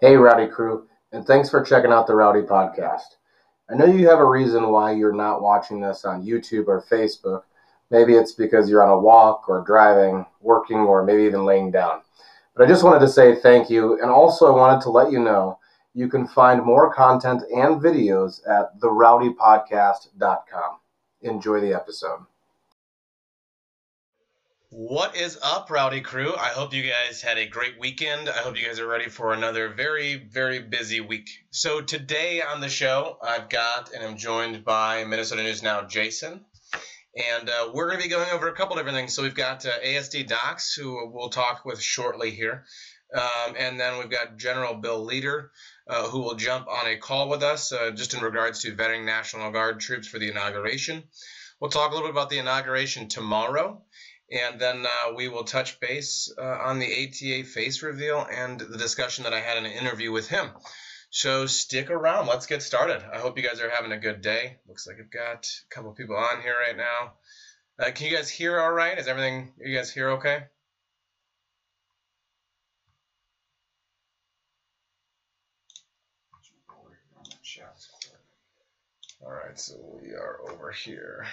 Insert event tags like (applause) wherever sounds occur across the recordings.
Hey, Rowdy Crew, and thanks for checking out the Rowdy Podcast. I know you have a reason why you're not watching this on YouTube or Facebook. Maybe it's because you're on a walk or driving, working, or maybe even laying down. But I just wanted to say thank you, and also I wanted to let you know you can find more content and videos at therowdypodcast.com. Enjoy the episode. What is up, Rowdy Crew? I hope you guys had a great weekend. I hope you guys are ready for another very, very busy week. So, today on the show, I've got and I'm joined by Minnesota News Now Jason. And uh, we're going to be going over a couple different things. So, we've got uh, ASD Docs, who we'll talk with shortly here. Um, and then we've got General Bill Leader, uh, who will jump on a call with us uh, just in regards to vetting National Guard troops for the inauguration. We'll talk a little bit about the inauguration tomorrow and then uh, we will touch base uh, on the ATA face reveal and the discussion that I had in an interview with him. So stick around. Let's get started. I hope you guys are having a good day. Looks like I've got a couple people on here right now. Uh, can you guys hear all right? Is everything, you guys hear okay? All right, so we are over here.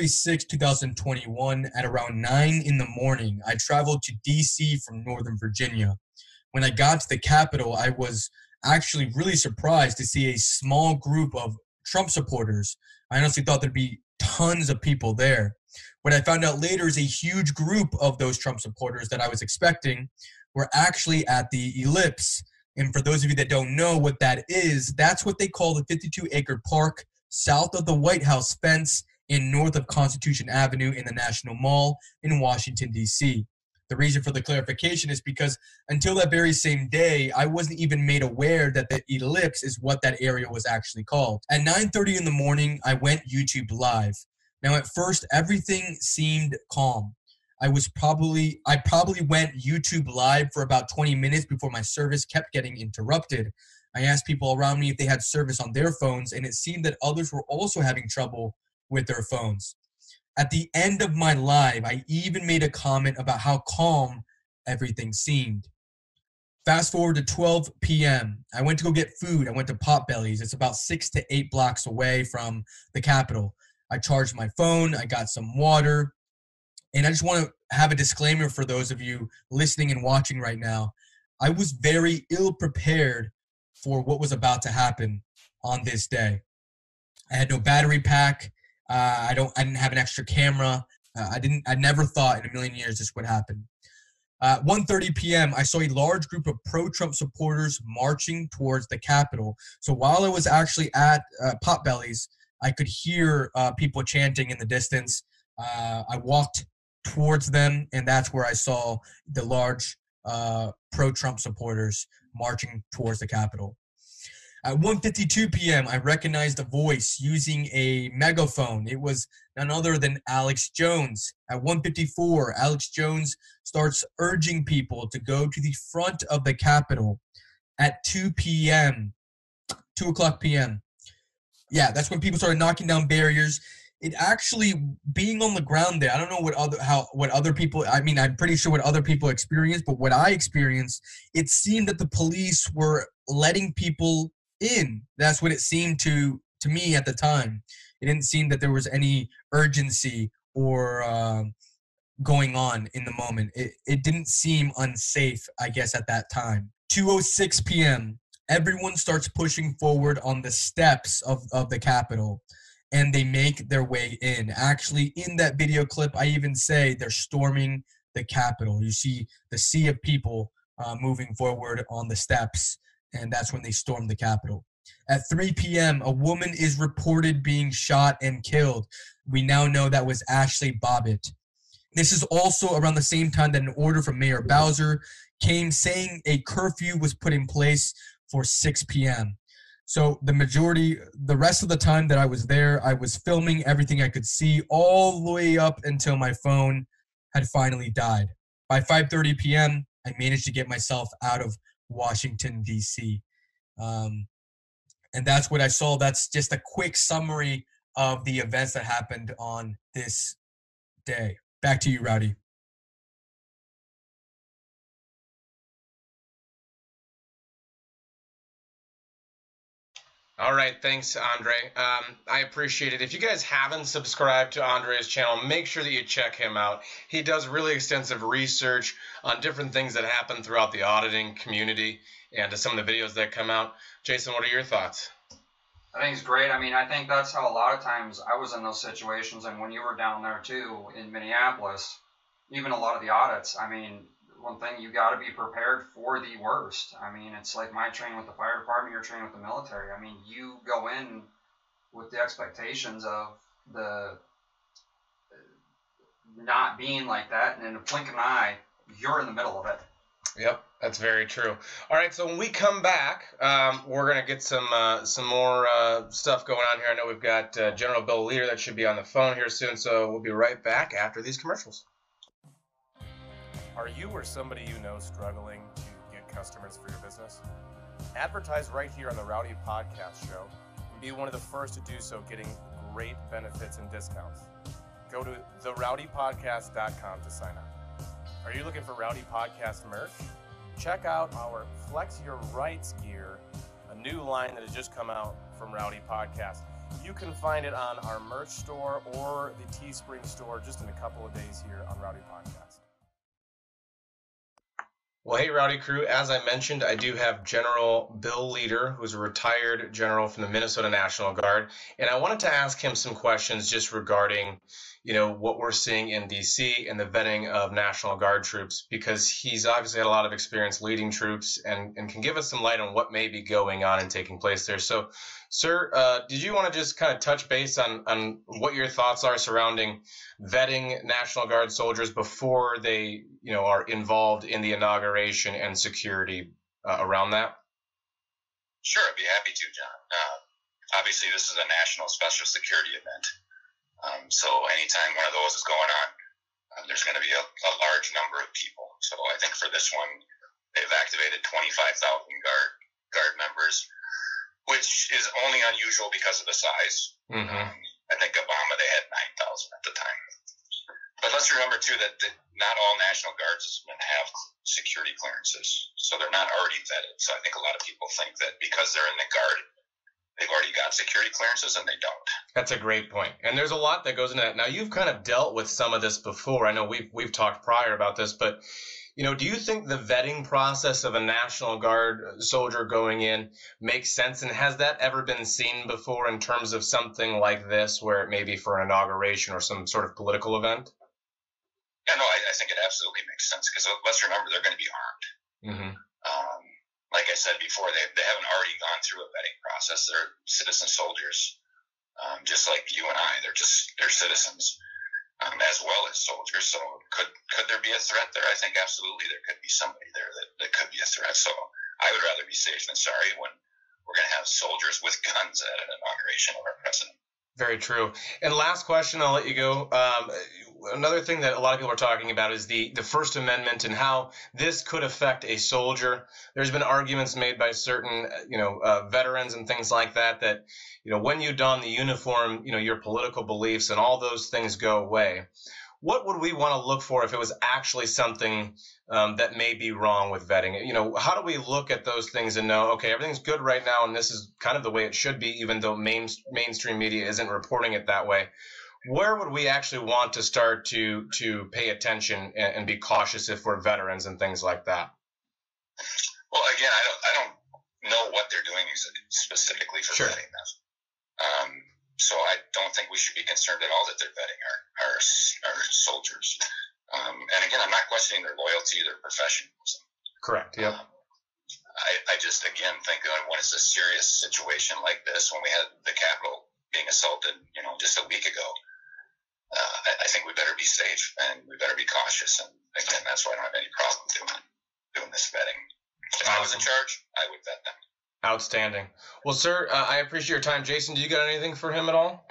Hey, January 6, 2021, at around 9 in the morning, I traveled to DC from Northern Virginia. When I got to the Capitol, I was actually really surprised to see a small group of Trump supporters. I honestly thought there'd be tons of people there. What I found out later is a huge group of those Trump supporters that I was expecting were actually at the Ellipse And for those of you that don't know what that is, that's what they call the 52 acre park south of the White House fence and north of Constitution Avenue in the National Mall in Washington, D.C. The reason for the clarification is because until that very same day, I wasn't even made aware that the ellipse is what that area was actually called. At 9:30 in the morning, I went YouTube live. Now at first everything seemed calm. I was probably I probably went YouTube live for about 20 minutes before my service kept getting interrupted. I asked people around me if they had service on their phones and it seemed that others were also having trouble with their phones. At the end of my live, I even made a comment about how calm everything seemed. Fast forward to 12 p.m. I went to go get food. I went to Potbelly's. It's about six to eight blocks away from the Capitol. I charged my phone. I got some water. And I just want to have a disclaimer for those of you listening and watching right now. I was very ill prepared for what was about to happen on this day. I had no battery pack. Uh, I don't. I didn't have an extra camera. Uh, I didn't. I never thought in a million years this would happen. Uh, 1:30 p.m. I saw a large group of pro-Trump supporters marching towards the Capitol. So while I was actually at uh, Potbelly's, I could hear uh, people chanting in the distance. Uh, I walked towards them, and that's where I saw the large uh, pro-Trump supporters marching towards the Capitol. At 1:52 p.m., I recognized a voice using a megaphone. It was none other than Alex Jones. At 1:54, Alex Jones starts urging people to go to the front of the Capitol. At 2 p.m., 2 o'clock p.m., yeah, that's when people started knocking down barriers. It actually being on the ground there. I don't know what other how what other people. I mean, I'm pretty sure what other people experienced, but what I experienced, it seemed that the police were letting people in. That's what it seemed to to me at the time. It didn't seem that there was any urgency or uh, going on in the moment. It it didn't seem unsafe, I guess, at that time. 2:06 p.m. Everyone starts pushing forward on the steps of, of the Capitol and they make their way in. Actually, in that video clip, I even say they're storming the Capitol. You see the sea of people uh, moving forward on the steps and that's when they stormed the Capitol. At 3 p.m., a woman is reported being shot and killed. We now know that was Ashley Babbitt. This is also around the same time that an order from Mayor Bowser came saying a curfew was put in place for 6 p.m. So the majority, the rest of the time that I was there, I was filming everything I could see all the way up until my phone had finally died. By 5:30 p.m., I managed to get myself out of Washington, D.C. Um, and that's what I saw. That's just a quick summary of the events that happened on this day. Back to you, Rowdy. All right, thanks, Andre. Um, I appreciate it. If you guys haven't subscribed to Andre's channel, make sure that you check him out. He does really extensive research on different things that happen throughout the auditing community and to some of the videos that come out. Jason, what are your thoughts? I think it's great. I mean, I think that's how a lot of times I was in those situations, and when you were down there too in Minneapolis, even a lot of the audits. I mean, one thing you got to be prepared for the worst. I mean, it's like my training with the fire department, your training with the military. I mean, you go in with the expectations of the not being like that, and in a blink of an eye, you're in the middle of it. Yep, that's very true. All right, so when we come back, um, we're gonna get some uh, some more uh, stuff going on here. I know we've got uh, General Bill Leader that should be on the phone here soon, so we'll be right back after these commercials. Are you or somebody you know struggling to get customers for your business? Advertise right here on the Rowdy Podcast Show and be one of the first to do so, getting great benefits and discounts. Go to therowdypodcast.com to sign up. Are you looking for Rowdy Podcast merch? Check out our Flex Your Rights gear, a new line that has just come out from Rowdy Podcast. You can find it on our merch store or the Teespring store just in a couple of days here on Rowdy Podcast. Well, hey, Rowdy Crew. As I mentioned, I do have General Bill Leader, who's a retired general from the Minnesota National Guard, and I wanted to ask him some questions just regarding, you know what we're seeing in DC and the vetting of National Guard troops because he's obviously had a lot of experience leading troops and, and can give us some light on what may be going on and taking place there. So, sir, uh, did you want to just kind of touch base on on what your thoughts are surrounding vetting National Guard soldiers before they you know are involved in the inauguration and security uh, around that? Sure, I'd be happy to, John. Uh, obviously, this is a national special security event. Um, so anytime one of those is going on, um, there's going to be a, a, large number of people. So I think for this one, they've activated 25,000 guard guard members, which is only unusual because of the size. Mm-hmm. Um, I think Obama they had 9,000 at the time. But let's remember too that, that not all National Guardsmen have security clearances, so they're not already vetted. So I think a lot of people think that because they're in the Guard, they've already got security clearances and they don't. That's a great point. And there's a lot that goes into that. Now you've kind of dealt with some of this before. I know we've we've talked prior about this, but you know, do you think the vetting process of a National Guard soldier going in makes sense? And has that ever been seen before in terms of something like this, where it may be for an inauguration or some sort of political event? Yeah, no, I, I think it absolutely makes sense because let's remember they're going to be armed. Mm-hmm. Like I said before, they, they haven't already gone through a vetting process. They're citizen soldiers, um, just like you and I. They're just they're citizens um, as well as soldiers. So could could there be a threat there? I think absolutely there could be somebody there that, that could be a threat. So I would rather be safe than sorry when we're going to have soldiers with (laughs) guns at an inauguration of our president. Very true. And last question, I'll let you go. Um, another thing that a lot of people are talking about is the, the First Amendment and how this could affect a soldier. There's been arguments made by certain, you know, uh, veterans and things like that that, you know, when you don the uniform, you know, your political beliefs and all those things go away. What would we want to look for if it was actually something um, that may be wrong with vetting. You know, how do we look at those things and know, okay, everything's good right now, and this is kind of the way it should be, even though main, mainstream media isn't reporting it that way. Where would we actually want to start to to pay attention and, and be cautious if we're veterans and things like that? Well, again, I don't I don't know what they're doing specifically for sure. vetting them. Um, so I don't think we should be concerned at all that they're vetting our our, our soldiers. Um, and again, I'm not questioning their loyalty, their professionalism. Correct. Yep. Um, I, I just again think that when it's a serious situation like this, when we had the Capitol being assaulted, you know, just a week ago, uh, I, I, think we better be safe and we better be cautious. And again, that's why I don't have any problem doing doing this vetting. If awesome. I was in charge, I would vet them. Outstanding. Well, sir, uh, I appreciate your time. Jason, do you got anything for him at all?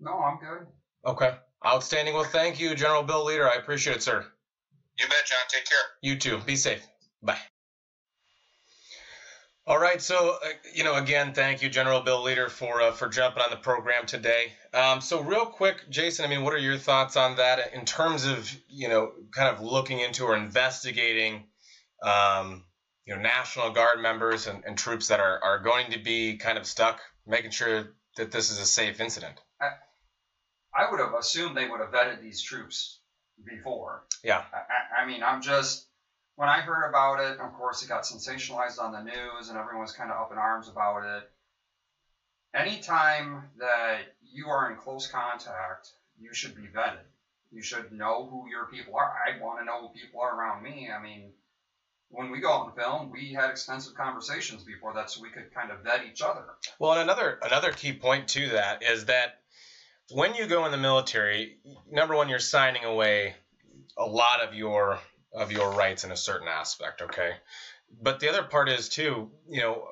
No, I'm good. Okay. Outstanding. Well, thank you, General Bill Leader. I appreciate it, sir. You bet, John. Take care. You too. Be safe. Bye. All right, so uh, you know, again, thank you, General Bill Leader, for uh, for jumping on the program today. Um, so, real quick, Jason, I mean, what are your thoughts on that in terms of you know, kind of looking into or investigating, um, you know, National Guard members and, and troops that are are going to be kind of stuck, making sure that this is a safe incident? I would have assumed they would have vetted these troops before. Yeah. I, I mean, I'm just when I heard about it. Of course, it got sensationalized on the news, and everyone's kind of up in arms about it. Anytime that you are in close contact, you should be vetted. You should know who your people are. I want to know who people are around me. I mean, when we go out and film, we had extensive conversations before that, so we could kind of vet each other. Well, and another another key point to that is that when you go in the military, number one, you're signing away a lot of your of your rights in a certain aspect. Okay, but the other part is too, you know,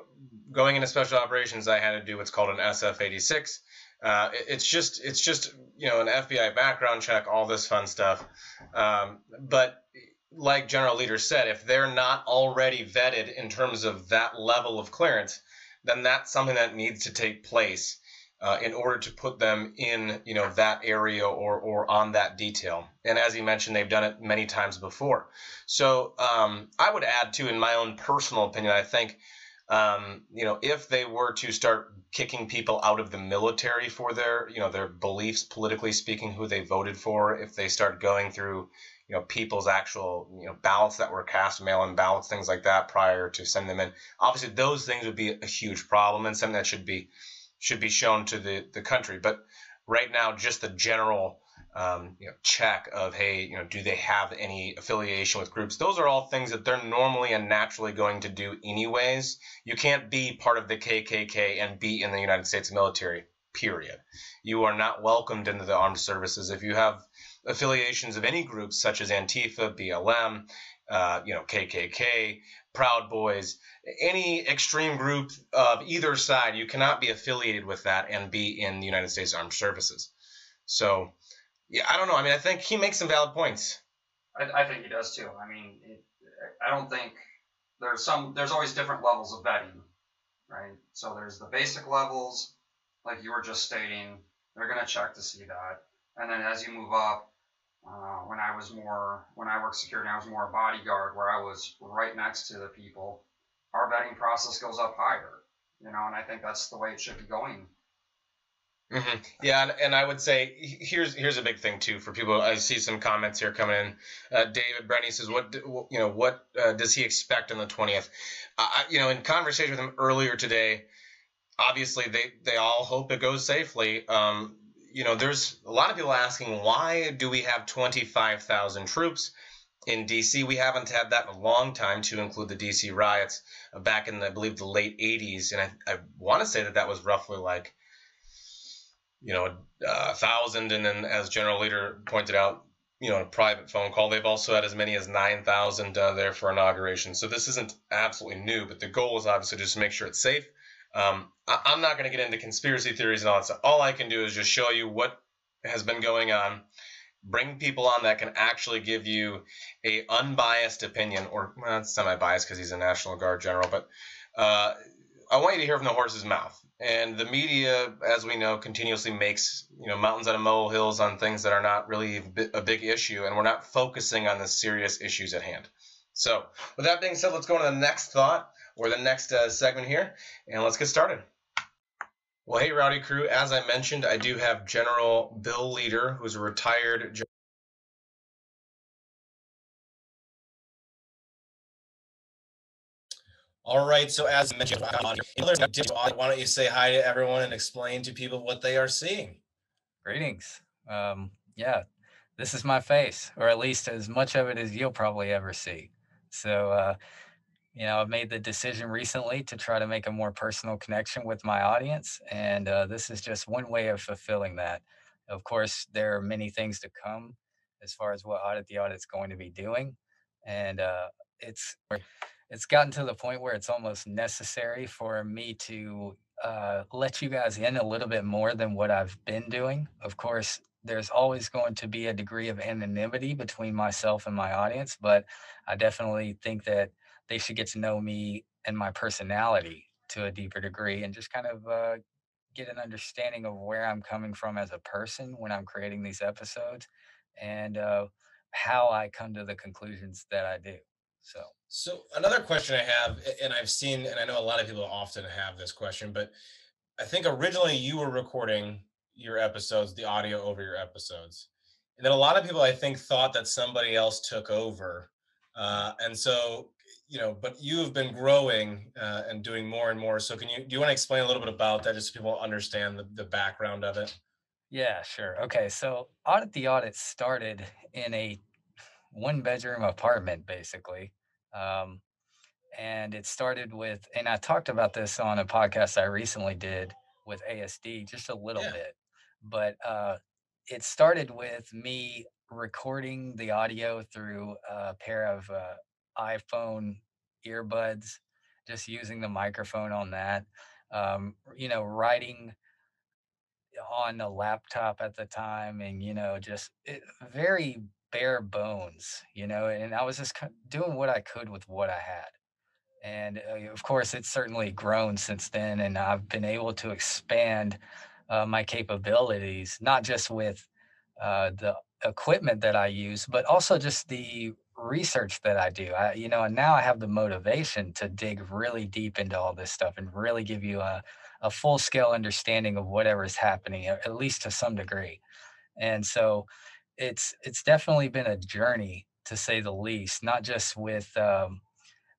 going into special operations, I had to do what's called an SF-86. Uh, it's just it's just you know an FBI background check, all this fun stuff. Um, but like General Leader said, if they're not already vetted in terms of that level of clearance, then that's something that needs to take place uh, in order to put them in you know that area or or on that detail. And as he mentioned, they've done it many times before. So um, I would add too, in my own personal opinion, I think um, you know if they were to start kicking people out of the military for their you know their beliefs politically speaking, who they voted for, if they start going through you know people's actual you know ballots that were cast mail-in ballots things like that prior to sending them in obviously those things would be a huge problem and something that should be should be shown to the, the country. But right now, just the general um, you know, check of hey, you know, do they have any affiliation with groups? Those are all things that they're normally and naturally going to do anyways. You can't be part of the KKK and be in the United States military. Period. You are not welcomed into the armed services if you have affiliations of any groups such as Antifa, BLM, uh, you know, KKK, Proud Boys, any extreme group of either side. You cannot be affiliated with that and be in the United States Armed Services. So yeah, I don't know. I mean, I think he makes some valid points. I, I think he does too. I mean, it, I don't think there's some. There's always different levels of vetting, right? So there's the basic levels, like you were just stating. They're going to check to see that, and then as you move up, uh, when I was more, when I worked security, I was more a bodyguard, where I was right next to the people. Our vetting process goes up higher, you know, and I think that's the way it should be going Mm-hmm. Yeah, and, and, I would say here's here's a big thing too for people. I see some comments here coming in. Uh, David Brenny says, "What you know? What uh, does he expect on the 20th?" Uh, you know, in conversation with him earlier today, obviously they they all hope it goes safely. Um, you know, there's a lot of people asking why do we have 25,000 troops in DC? We haven't had that in a long time to include the DC riots back in, I believe, the late 80s, and I, I want to say that that was roughly like you know, a thousand, and then as General Leader pointed out, you know, a private phone call. They've also had as many as 9,000 uh, there for inauguration. So this isn't absolutely new, but the goal is obviously just to make sure it's safe. Um, I- am not going to get into conspiracy theories and all that stuff. All I can do is just show you what has been going on, bring people on that can actually give you a unbiased opinion, or well, semi-biased because he's a National Guard general, but uh, I want you to hear from the horse's mouth. And the media, as we know, continuously makes you know mountains out of molehills on things that are not really a big issue, and we're not focusing on the serious issues at hand. So, with that being said, let's go on to the next thought or the next uh, segment here, and let's get started. Well, hey, Rowdy Crew. As I mentioned, I do have General Bill Leader, who's a retired All right. So as I mentioned, why don't you say hi to everyone and explain to people what they are seeing? Greetings. Um, yeah, this is my face, or at least as much of it as you'll probably ever see. So, uh, you know, I've made the decision recently to try to make a more personal connection with my audience, and uh, this is just one way of fulfilling that. Of course, there are many things to come as far as what Audit the Audit's going to be doing, and uh, it's it's gotten to the point where it's almost necessary for me to uh, let you guys in a little bit more than what I've been doing. Of course, there's always going to be a degree of anonymity between myself and my audience, but I definitely think that they should get to know me and my personality to a deeper degree and just kind of uh, get an understanding of where I'm coming from as a person when I'm creating these episodes and uh, how I come to the conclusions that I do. So, so another question I have, and I've seen, and I know a lot of people often have this question, but I think originally you were recording your episodes, the audio over your episodes, and then a lot of people I think thought that somebody else took over, uh, and so you know, but you have been growing uh, and doing more and more. So, can you do you want to explain a little bit about that, just so people understand the, the background of it? Yeah, sure. Okay, so audit the audit started in a one bedroom apartment basically. Um, and it started with, and I talked about this on a podcast I recently did with ASD just a little yeah. bit, but uh, it started with me recording the audio through a pair of uh, iPhone earbuds, just using the microphone on that. Um, you know, writing on a laptop at the time and you know just it, very bare bones, you know, and I was just doing what I could with what I had. And uh, of course, it's certainly grown since then, and I've been able to expand uh, my capabilities, not just with uh, the equipment that I use, but also just the research that I do. I, you know, and now I have the motivation to dig really deep into all this stuff and really give you a, a full scale understanding of whatever is happening, at least to some degree. And so, it's it's definitely been a journey to say the least, not just with um,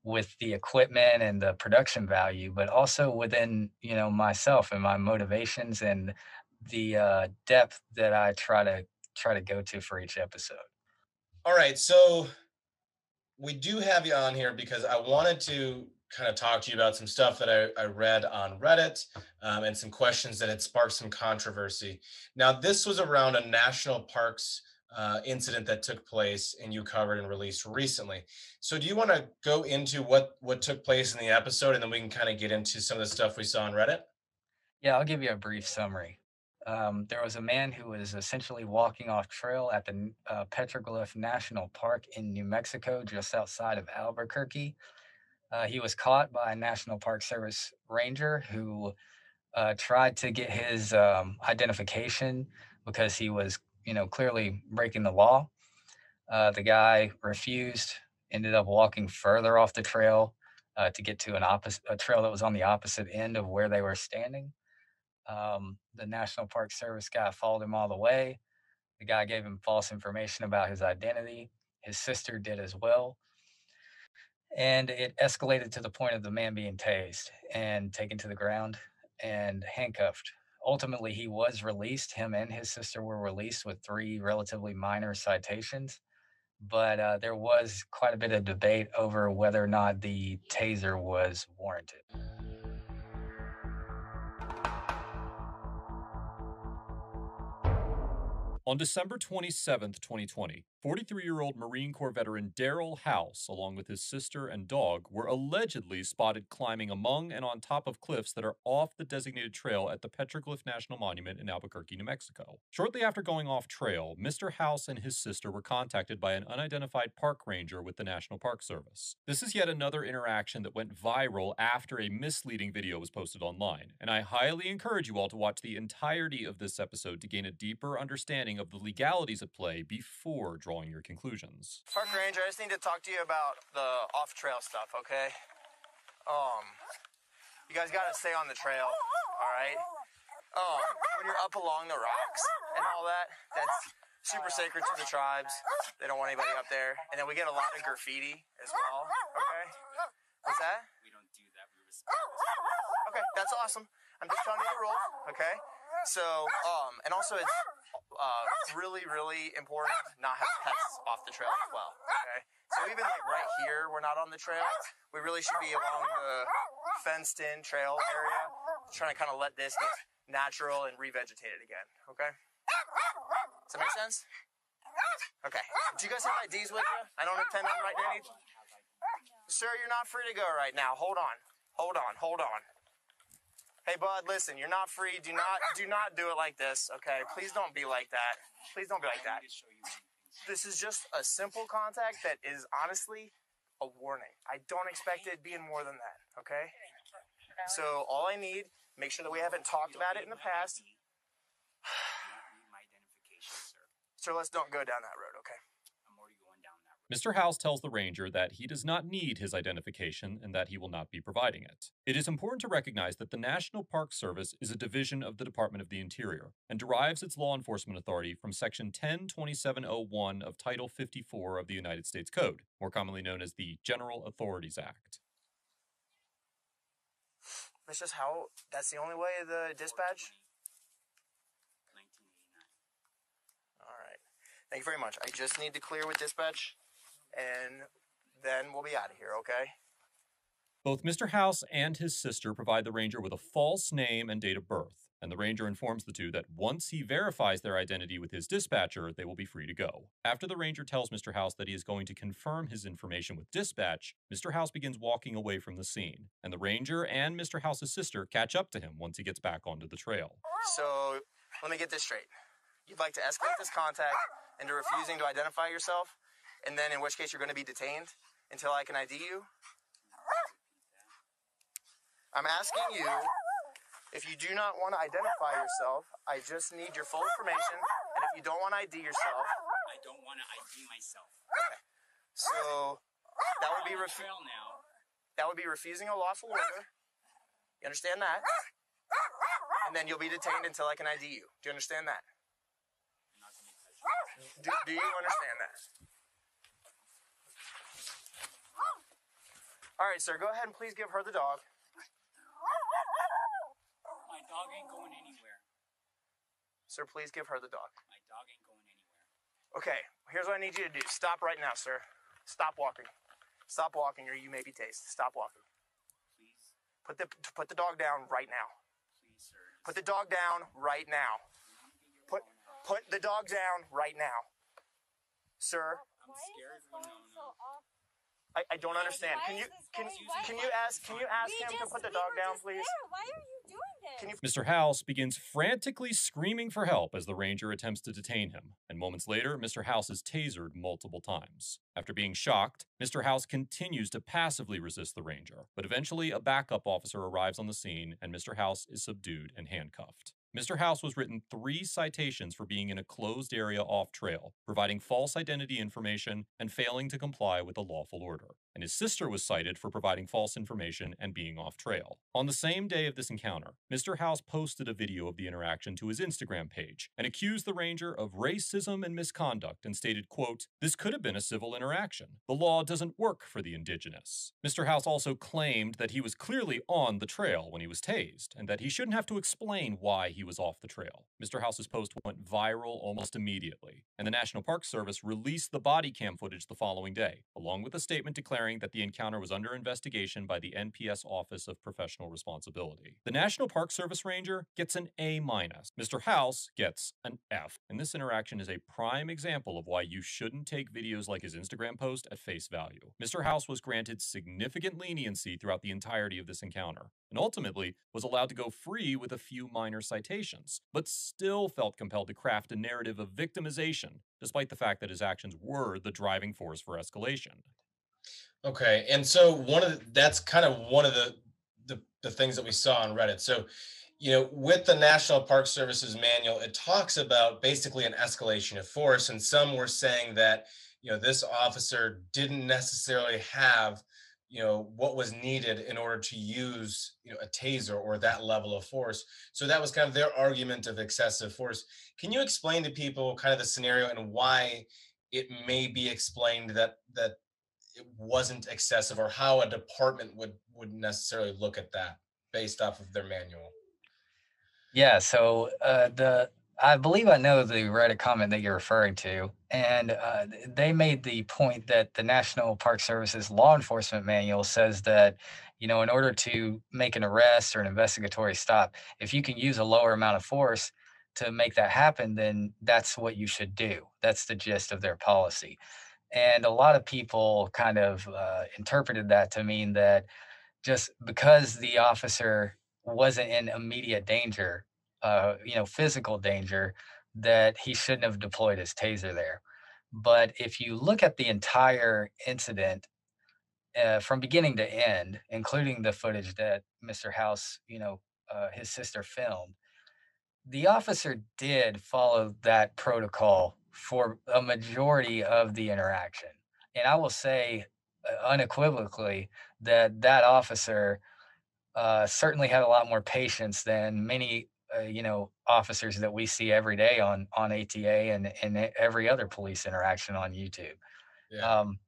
with the equipment and the production value, but also within you know myself and my motivations and the uh, depth that I try to try to go to for each episode. All right, so we do have you on here because I wanted to kind of talk to you about some stuff that I, I read on Reddit um, and some questions that had sparked some controversy. Now, this was around a national parks uh, incident that took place and you covered and released recently. So, do you want to go into what what took place in the episode, and then we can kind of get into some of the stuff we saw on Reddit? Yeah, I'll give you a brief summary. Um, there was a man who was essentially walking off trail at the uh, Petroglyph National Park in New Mexico, just outside of Albuquerque. Uh, he was caught by a National Park Service ranger who uh, tried to get his um, identification because he was, you know, clearly breaking the law. Uh, the guy refused, ended up walking further off the trail uh, to get to an opposite a trail that was on the opposite end of where they were standing. Um, the National Park Service guy followed him all the way. The guy gave him false information about his identity. His sister did as well. And it escalated to the point of the man being tased and taken to the ground and handcuffed. Ultimately, he was released. Him and his sister were released with three relatively minor citations. But uh, there was quite a bit of debate over whether or not the taser was warranted. On December 27, 2020, 43 year old Marine Corps veteran Darrell House, along with his sister and dog, were allegedly spotted climbing among and on top of cliffs that are off the designated trail at the Petroglyph National Monument in Albuquerque, New Mexico. Shortly after going off trail, Mr. House and his sister were contacted by an unidentified park ranger with the National Park Service. This is yet another interaction that went viral after a misleading video was posted online, and I highly encourage you all to watch the entirety of this episode to gain a deeper understanding of the legalities at play before drawing your conclusions. Park Ranger, I just need to talk to you about the off trail stuff, okay? Um, you guys gotta stay on the trail, alright? Um, when you're up along the rocks and all that, that's super sacred to the tribes. They don't want anybody up there. And then we get a lot of graffiti as well, okay? What's that? We don't do that. We respect Okay, that's awesome. I'm just telling you the rules, okay? So, um, and also it's uh, really, really important not have pets off the trail as well. Okay, so even like right here, we're not on the trail. We really should be along the fenced-in trail area, trying to kind of let this get natural and revegetated again. Okay, does that make sense? Okay. Do you guys have IDs with you? I don't intend on writing any. Sir, you're not free to go right now. Hold on. Hold on. Hold on. Hey, bud, listen, you're not free. Do not, do not do it like this, okay? Please don't be like that. Please don't be like that. This is just a simple contact that is honestly a warning. I don't expect it being more than that, okay? So all I need, make sure that we haven't talked about it in the past. (sighs) So let's don't go down that road? Mr. House tells the ranger that he does not need his identification and that he will not be providing it. It is important to recognize that the National Park Service is a division of the Department of the Interior and derives its law enforcement authority from Section 102701 of Title 54 of the United States Code, more commonly known as the General Authorities Act. That's just how, that's the only way the dispatch? All right. Thank you very much. I just need to clear with dispatch and then we'll be out of here, okay? Both Mr. House and his sister provide the ranger with a false name and date of birth, and the ranger informs the two that once he verifies their identity with his dispatcher, they will be free to go. After the ranger tells Mr. House that he is going to confirm his information with dispatch, Mr. House begins walking away from the scene, and the ranger and Mr. House's sister catch up to him once he gets back onto the trail. So let me get this straight. You'd like to escalate this contact into refusing to identify yourself, and then in which case you're going to be detained until I can ID you? I'm asking you if you do not want to identify yourself, I just need your full information. And if you don't want to ID yourself, I don't want to ID myself. Okay. So that would be refu- now. that would be refusing a lawful order. You understand that? And then you'll be detained until I can ID you. Do you understand that? Do, do you understand that? All right, sir, go ahead and please give her the dog. My dog ain't going anywhere. Sir, please give her the dog. My dog ain't going anywhere. Okay, here's what I need you to do. Stop right now, sir. Stop walking. Stop walking, or you may be tased. Stop walking. Please, Put the put the dog down right now. please, sir. Put the dog down right now. Put put the dog down right now, sir. I'm scared when I, I don't understand. Can you can can you ask can you ask him to put the dog down, please? Why are you doing this? Can you Mr. House begins frantically screaming for help as the ranger attempts to detain him, and moments later, Mr. House is tasered multiple times. After being shocked, Mr. House continues to passively resist the ranger, but eventually a backup officer arrives on the scene and Mr. House is subdued and handcuffed. Mr. House was written three citations for being in a closed area off trail, providing false identity information, and failing to comply with a lawful order. And his sister was cited for providing false information and being off trail. On the same day of this encounter, Mr. House posted a video of the interaction to his Instagram page and accused the ranger of racism and misconduct and stated, quote, This could have been a civil interaction. The law doesn't work for the indigenous. Mr. House also claimed that he was clearly on the trail when he was tased and that he shouldn't have to explain why he was off the trail. Mr. House's post went viral almost immediately, and the National Park Service released the body cam footage the following day, along with a statement declaring that the encounter was under investigation by the NPS Office of Professional Responsibility. The National Park Service ranger gets an A. Mr. House gets an F. And this interaction is a prime example of why you shouldn't take videos like his Instagram post at face value. Mr. House was granted significant leniency throughout the entirety of this encounter, and ultimately was allowed to go free with a few minor citations, but still felt compelled to craft a narrative of victimization, despite the fact that his actions were the driving force for escalation. Okay, and so one of the, that's kind of one of the, the the things that we saw on Reddit. So, you know, with the National Park Service's manual, it talks about basically an escalation of force, and some were saying that you know this officer didn't necessarily have you know what was needed in order to use you know a taser or that level of force so that was kind of their argument of excessive force can you explain to people kind of the scenario and why it may be explained that that wasn't excessive or how a department would would necessarily look at that based off of their manual Yeah, so uh, the I believe I know the Reddit comment that you're referring to, and uh, they made the point that the National Park Service's law enforcement manual says that you know in order to make an arrest or an investigatory stop, if you can use a lower amount of force to make that happen, then that's what you should do. That's the gist of their policy, and a lot of people kind of uh, interpreted that to mean that just because the officer wasn't in immediate danger uh, you know, physical danger, that he shouldn't have deployed his taser there. But if you look at the entire incident uh, from beginning to end, including the footage that Mr. House, you know, uh, his sister filmed, the officer did follow that protocol for a majority of the interaction. And I will say uh, unequivocally that that officer uh, certainly had a lot more patience than many uh, you know officers that we see every day on on ATA and and every other police interaction on YouTube. Um,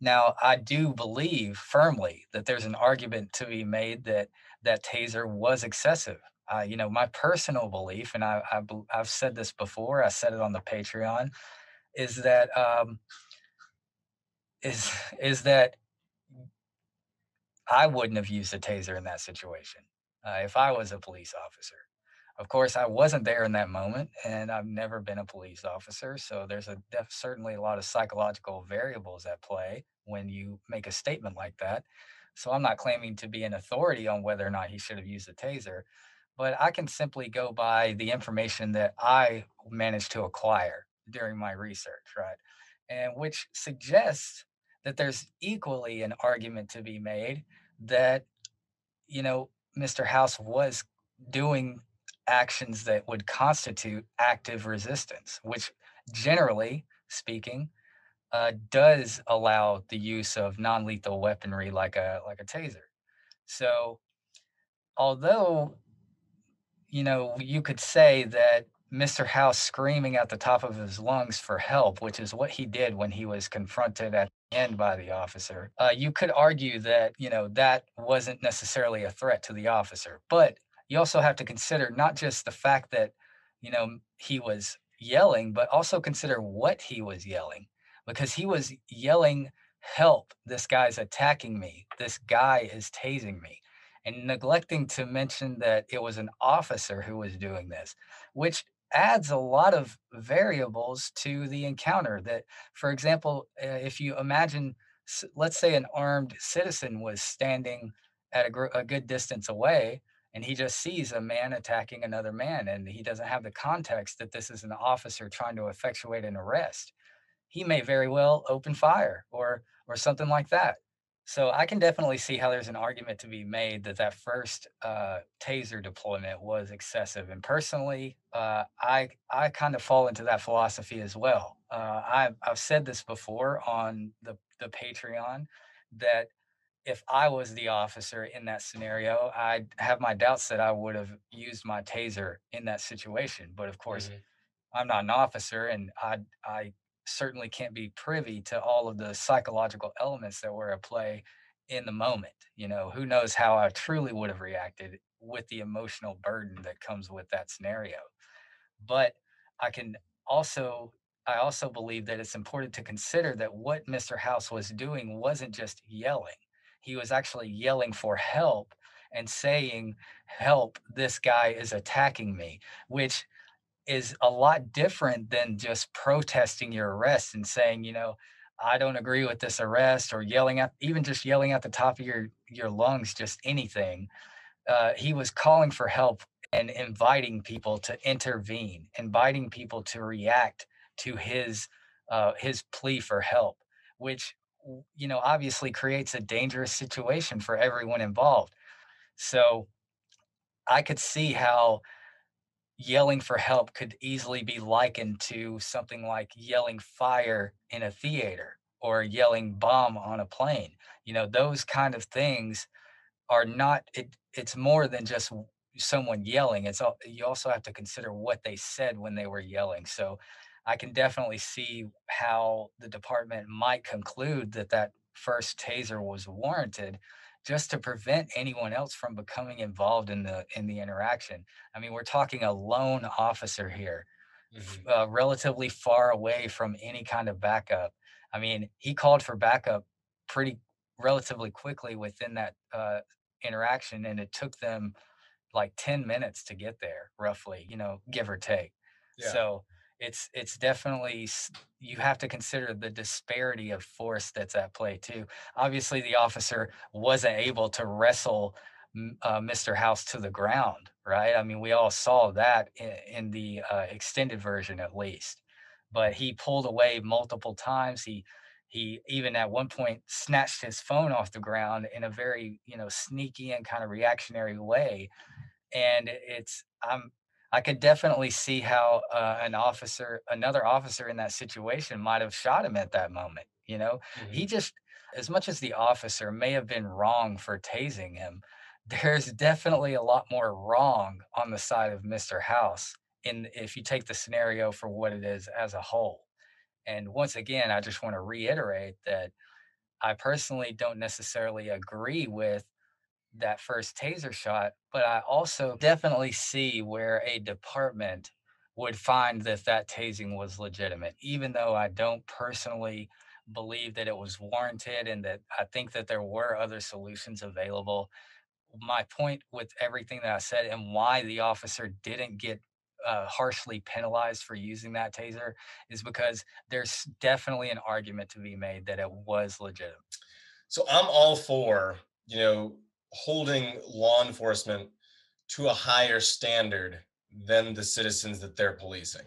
now, I do believe firmly that there's an argument to be made that that taser was excessive. Uh, you know, my personal belief, and I, I i've said this before. I said it on the Patreon, is that um, is is that I wouldn't have used a taser in that situation uh, if I was a police officer. Of course, I wasn't there in that moment, and I've never been a police officer. So there's a def- certainly a lot of psychological variables at play when you make a statement like that. So I'm not claiming to be an authority on whether or not he should have used a taser, but I can simply go by the information that I managed to acquire during my research, right? And which suggests that there's equally an argument to be made that, you know, Mr. House was doing actions that would constitute active resistance, which generally speaking, uh, does allow the use of non-lethal weaponry like a like a taser. So, although you know you could say that Mr. House screaming at the top of his lungs for help, which is what he did when he was confronted at the end by the officer, uh, you could argue that you know that wasn't necessarily a threat to the officer, but you also have to consider not just the fact that you know he was yelling, but also consider what he was yelling because he was yelling, Help, this guy's attacking me. This guy is tasing me. And neglecting to mention that it was an officer who was doing this, which adds a lot of variables to the encounter. That, for example, uh, if you imagine, let's say an armed citizen was standing at a, gr- a good distance away and he just sees a man attacking another man and he doesn't have the context that this is an officer trying to effectuate an arrest he may very well open fire or or something like that so i can definitely see how there's an argument to be made that that first uh, taser deployment was excessive and personally uh, i i kind of fall into that philosophy as well uh, I've, I've said this before on the the patreon that if I was the officer in that scenario, I have my doubts that I would have used my taser in that situation. But of course, I'm not an officer, and I I certainly can't be privy to all of the psychological elements that were at play in the moment. You know, who knows how I truly would have reacted with the emotional burden that comes with that scenario. But I can also I also believe that it's important to consider that what Mr. House was doing wasn't just yelling. He was actually yelling for help and saying, "Help, this guy is attacking me," which is a lot different than just protesting your arrest and saying, you know, I don't agree with this arrest or yelling at even just yelling at the top of your your lungs just anything. Uh, he was calling for help and inviting people to intervene, inviting people to react to his uh, his plea for help, which you know obviously creates a dangerous situation for everyone involved. So I could see how yelling for help could easily be likened to something like yelling fire in a theater or yelling bomb on a plane. You know, those kind of things are not it it's more than just someone yelling. It's all you also have to consider what they said when they were yelling. So I can definitely see how the department might conclude that that first taser was warranted just to prevent anyone else from becoming involved in the in the interaction. I mean, we're talking a lone officer here, f- uh, relatively far away from any kind of backup. I mean, he called for backup pretty relatively quickly within that uh, interaction, and it took them like 10 minutes to get there, roughly, you know, give or take. Yeah. So it's it's definitely you have to consider the disparity of force that's at play too. Obviously, the officer wasn't able to wrestle uh, Mr. House to the ground, right? I mean, we all saw that in, in the uh, extended version, at least. But he pulled away multiple times. He he even at one point snatched his phone off the ground in a very you know sneaky and kind of reactionary way and it's i'm i could definitely see how uh, an officer another officer in that situation might have shot him at that moment you know? He just as much as the officer may have been wrong for tasing him (laughs) there's definitely a lot more wrong on the side of mr house in if you take the scenario for what it is as a whole. And once again i just want to reiterate that i personally don't necessarily agree with that first taser shot, but I also definitely see where a department would find that that tasing was legitimate, even though I don't personally believe that it was warranted and that I think that there were other solutions available. My point with everything that I said and why the officer didn't get uh, harshly penalized for using that taser is because there's definitely an argument to be made that it was legitimate. So I'm all for, you know, holding law enforcement to a higher standard than the citizens that they're policing.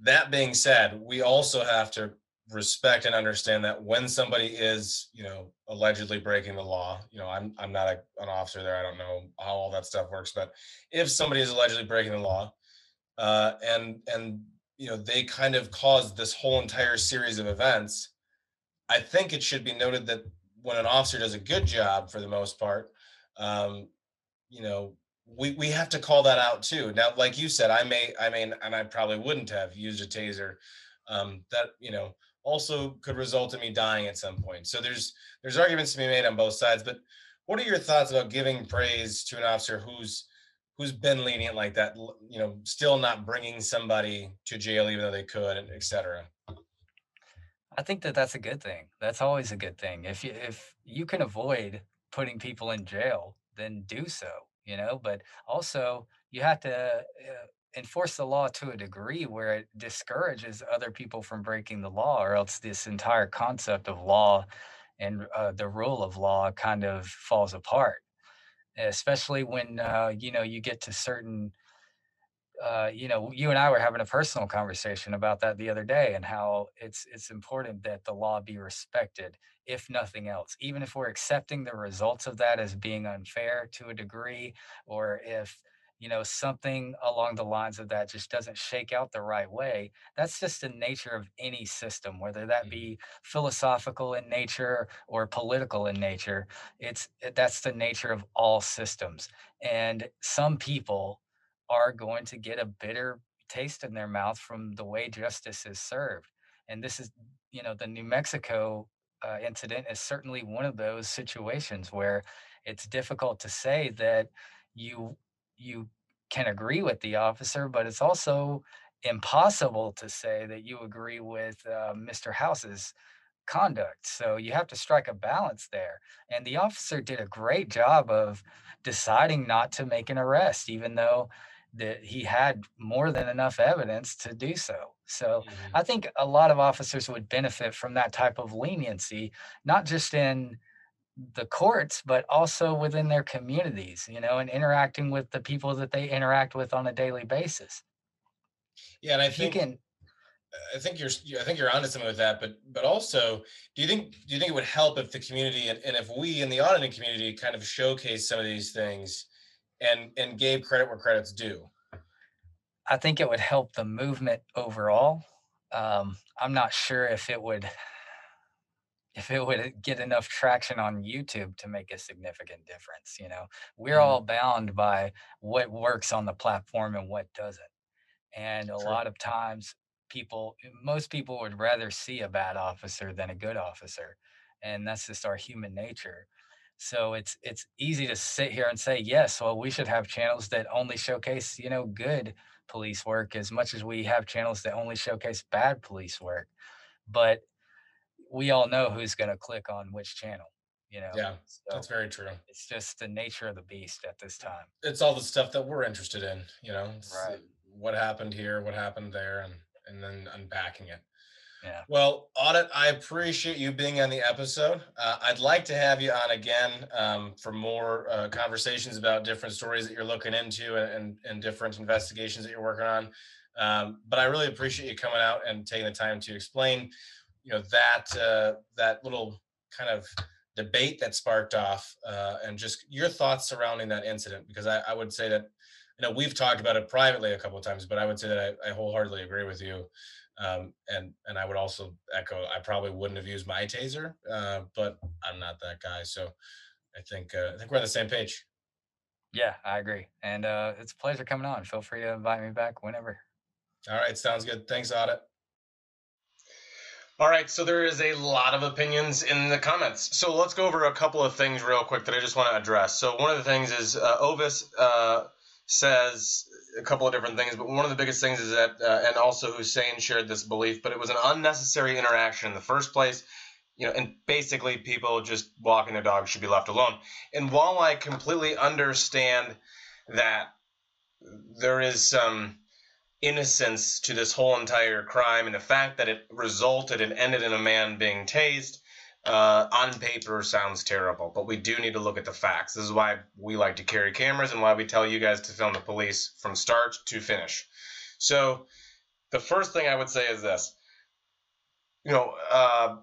That being said, we also have to respect and understand that when somebody is, you know, allegedly breaking the law, you know, I'm I'm not a, an officer there. I don't know how all that stuff works, but if somebody is allegedly breaking the law, uh, and and you know they kind of caused this whole entire series of events, I think it should be noted that when an officer does a good job, for the most part, um, you know, we we have to call that out too. Now, like you said, I may, I mean, and I probably wouldn't have used a taser. Um, that you know also could result in me dying at some point. So there's there's arguments to be made on both sides. But what are your thoughts about giving praise to an officer who's who's been lenient like that, you know, still not bringing somebody to jail even though they could, et cetera. I think that that's a good thing. That's always a good thing. If you if you can avoid putting people in jail, then do so. You know, but also you have to uh, enforce the law to a degree where it discourages other people from breaking the law, or else this entire concept of law and uh, the rule of law kind of falls apart. Especially when uh, you know you get to certain uh, you know, you and I were having a personal conversation about that the other day, and how it's it's important that the law be respected, if nothing else. Even if we're accepting the results of that as being unfair to a degree, or if you know something along the lines of that just doesn't shake out the right way, that's just the nature of any system, whether that be philosophical in nature or political in nature. It's that's the nature of all systems, and some people are going to get a bitter taste in their mouth from the way justice is served. And this is, you know, the New Mexico uh, incident is certainly one of those situations where it's difficult to say that you you can agree with the officer, but it's also impossible to say that you agree with uh, Mr. House's conduct. So you have to strike a balance there. And the officer did a great job of deciding not to make an arrest, even though that he had more than enough evidence to do so. So mm-hmm. I think a lot of officers would benefit from that type of leniency, not just in the courts, but also within their communities, you know, and interacting with the people that they interact with on a daily basis. Yeah, and I If you think can I think you're I think you're onto something with that, but but also, do you think do you think it would help if the community and, and if we in the auditing community kind of showcase some of these things and and gave credit where credit's due? I think it would help the movement overall. Um, I'm not sure if it would if it would get enough traction on YouTube to make a significant difference. You know, we're Mhm. all bound by what works on the platform and what doesn't. And a True. lot of times, people, most people would rather see a bad officer than a good officer, and that's just our human nature. So it's it's easy to sit here and say, yes, well, we should have channels that only showcase, you know, good police work as much as we have channels that only showcase bad police work. But we all know who's going to click on which channel, you know. Yeah, So that's very true. it's just the nature of the beast at this time. It's all the stuff that we're interested in, you know. Right. What happened here, what happened there, and and then unpacking it. Yeah. Well, Audit, I appreciate you being on the episode. Uh, I'd like to have you on again um, for more uh, conversations about different stories that you're looking into and, and, different investigations that you're working on. Um, but I really appreciate you coming out and taking the time to explain, you know, that uh, that little kind of debate that sparked off uh, and just your thoughts surrounding that incident. Because I, I would say that, you know, we've talked about it privately a couple of times, but I would say that I, I wholeheartedly agree with you um, and and I would also echo I probably wouldn't have used my taser, uh, but I'm not that guy, so I think uh, I think we're on the same page. Yeah, I agree. And uh, it's a pleasure coming on. Feel free to invite me back whenever. All right, sounds good. Thanks, Audit. All right, so there is a lot of opinions in the comments. So let's go over a couple of things real quick that I just want to address. So one of the things is uh, Ovis uh, says a couple of different things, but one of the biggest things is that, uh, and also Hussein shared this belief, but it was an unnecessary interaction in the first place. You know, and basically people just walking their dogs should be left alone. And while I completely understand that there is some innocence to this whole entire crime and the fact that it resulted and ended in a man being tased uh, on paper sounds terrible but we do need to look at the facts. This is why we like to carry cameras and why we tell you guys to film the police from start to finish. So the first thing i would say is this. You know uh,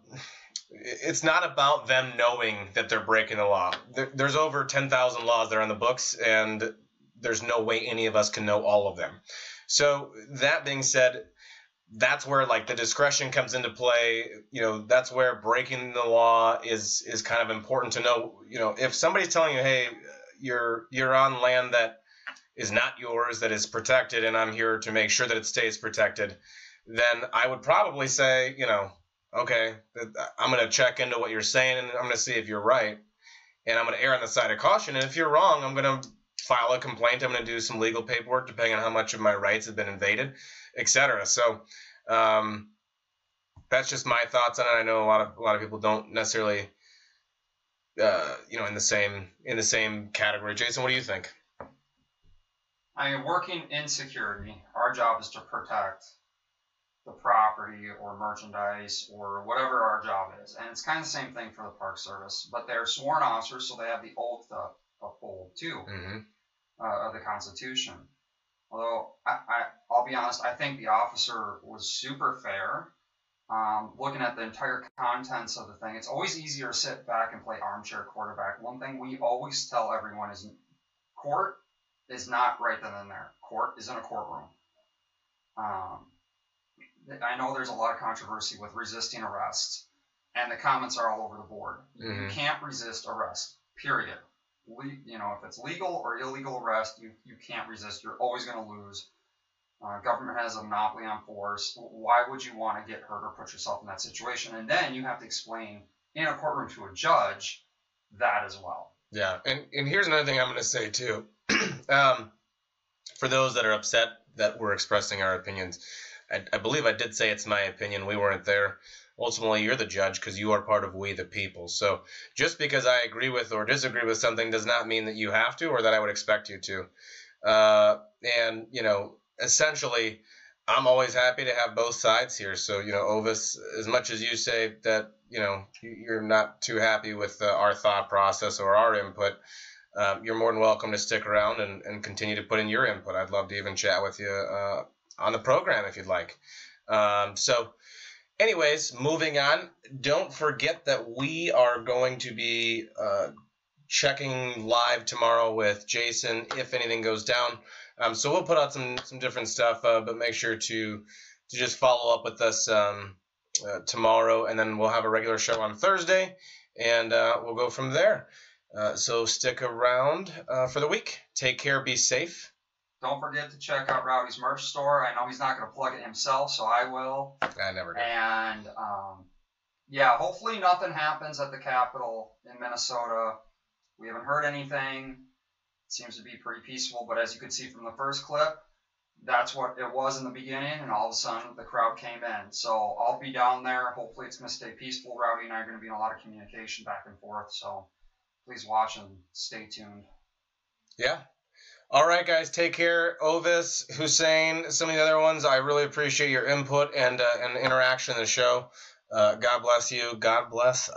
it's not about them knowing that they're breaking the law. There, there's over 10000 laws that are on the books and there's no way any of us can know all of them. So that being said, that's where like the discretion comes into play. You know, that's where breaking the law is is kind of important to know. You know, if somebody's telling you, "Hey, you're you're on land that is not yours, that is protected, and I'm here to make sure that it stays protected," then I would probably say, you know, okay, I'm going to check into what you're saying, and I'm going to see if you're right, and I'm going to err on the side of caution. And if you're wrong, I'm going to file a complaint. I'm going to do some legal paperwork depending on how much of my rights have been invaded, etc. So um, that's just my thoughts on it. I know a lot of a lot of people don't necessarily, uh, you know, in the same in the same category. Jason, what do you think? I mean, working in security, our job is to protect the property or merchandise or whatever our job is. And it's kind of the same thing for the Park Service, but they're sworn officers, so they have the oath to uphold too Mm-hmm. uh, of the Constitution. Although I, I, I'll be honest, I think the officer was super fair. Um, looking at the entire contents of the thing, it's always easier to sit back and play armchair quarterback. One thing we always tell everyone is court is not right then and there. Court is in a courtroom. Um, I know there's a lot of controversy with resisting arrest, and the comments are all over the board. You Mhm. can't resist arrest, period. You know, if it's legal or illegal arrest, you, you can't resist. You're always going to lose. Uh, government has a monopoly on force. Why would you want to get hurt or put yourself in that situation? And then you have to explain in a courtroom to a judge that as well. Yeah, and and here's another thing I'm going to say too. (clears throat) um, for those that are upset that we're expressing our opinions, I, I believe I did say it's my opinion. We weren't there. Ultimately, you're the judge because you are part of we the people. So just because I agree with or disagree with something does not mean that you have to or that I would expect you to. Uh, and you know, essentially, I'm always happy to have both sides here. So you know, Ovis, as much as you say that you know you- you're not too happy with uh, our thought process or our input, um, you're more than welcome to stick around and, and continue to put in your input. I'd love to even chat with you uh, on the program if you'd like. Um, so, anyways, moving on. Don't forget that we are going to be uh, checking live tomorrow with Jason if anything goes down. Um, so we'll put out some some different stuff, uh, but make sure to to just follow up with us um, uh, tomorrow, and then we'll have a regular show on Thursday, and uh, we'll go from there. Uh, so stick around uh, for the week. Take care. Be safe. Don't forget to check out Rowdy's merch store. I know he's not going to plug it himself, so I will. I never do. And um, yeah, hopefully nothing happens at the Capitol in Minnesota. We haven't heard anything. It seems to be pretty peaceful, but as you can see from the first clip, that's what it was in the beginning, and all of a sudden the crowd came in. So I'll be down there. Hopefully it's going to stay peaceful. Rowdy and I are going to be in a lot of communication back and forth. So please watch and stay tuned. Yeah. All right, guys. Take care. Ovis, Hussein, some of the other ones. I really appreciate your input and uh, and interaction in the show. Uh, God bless you. God bless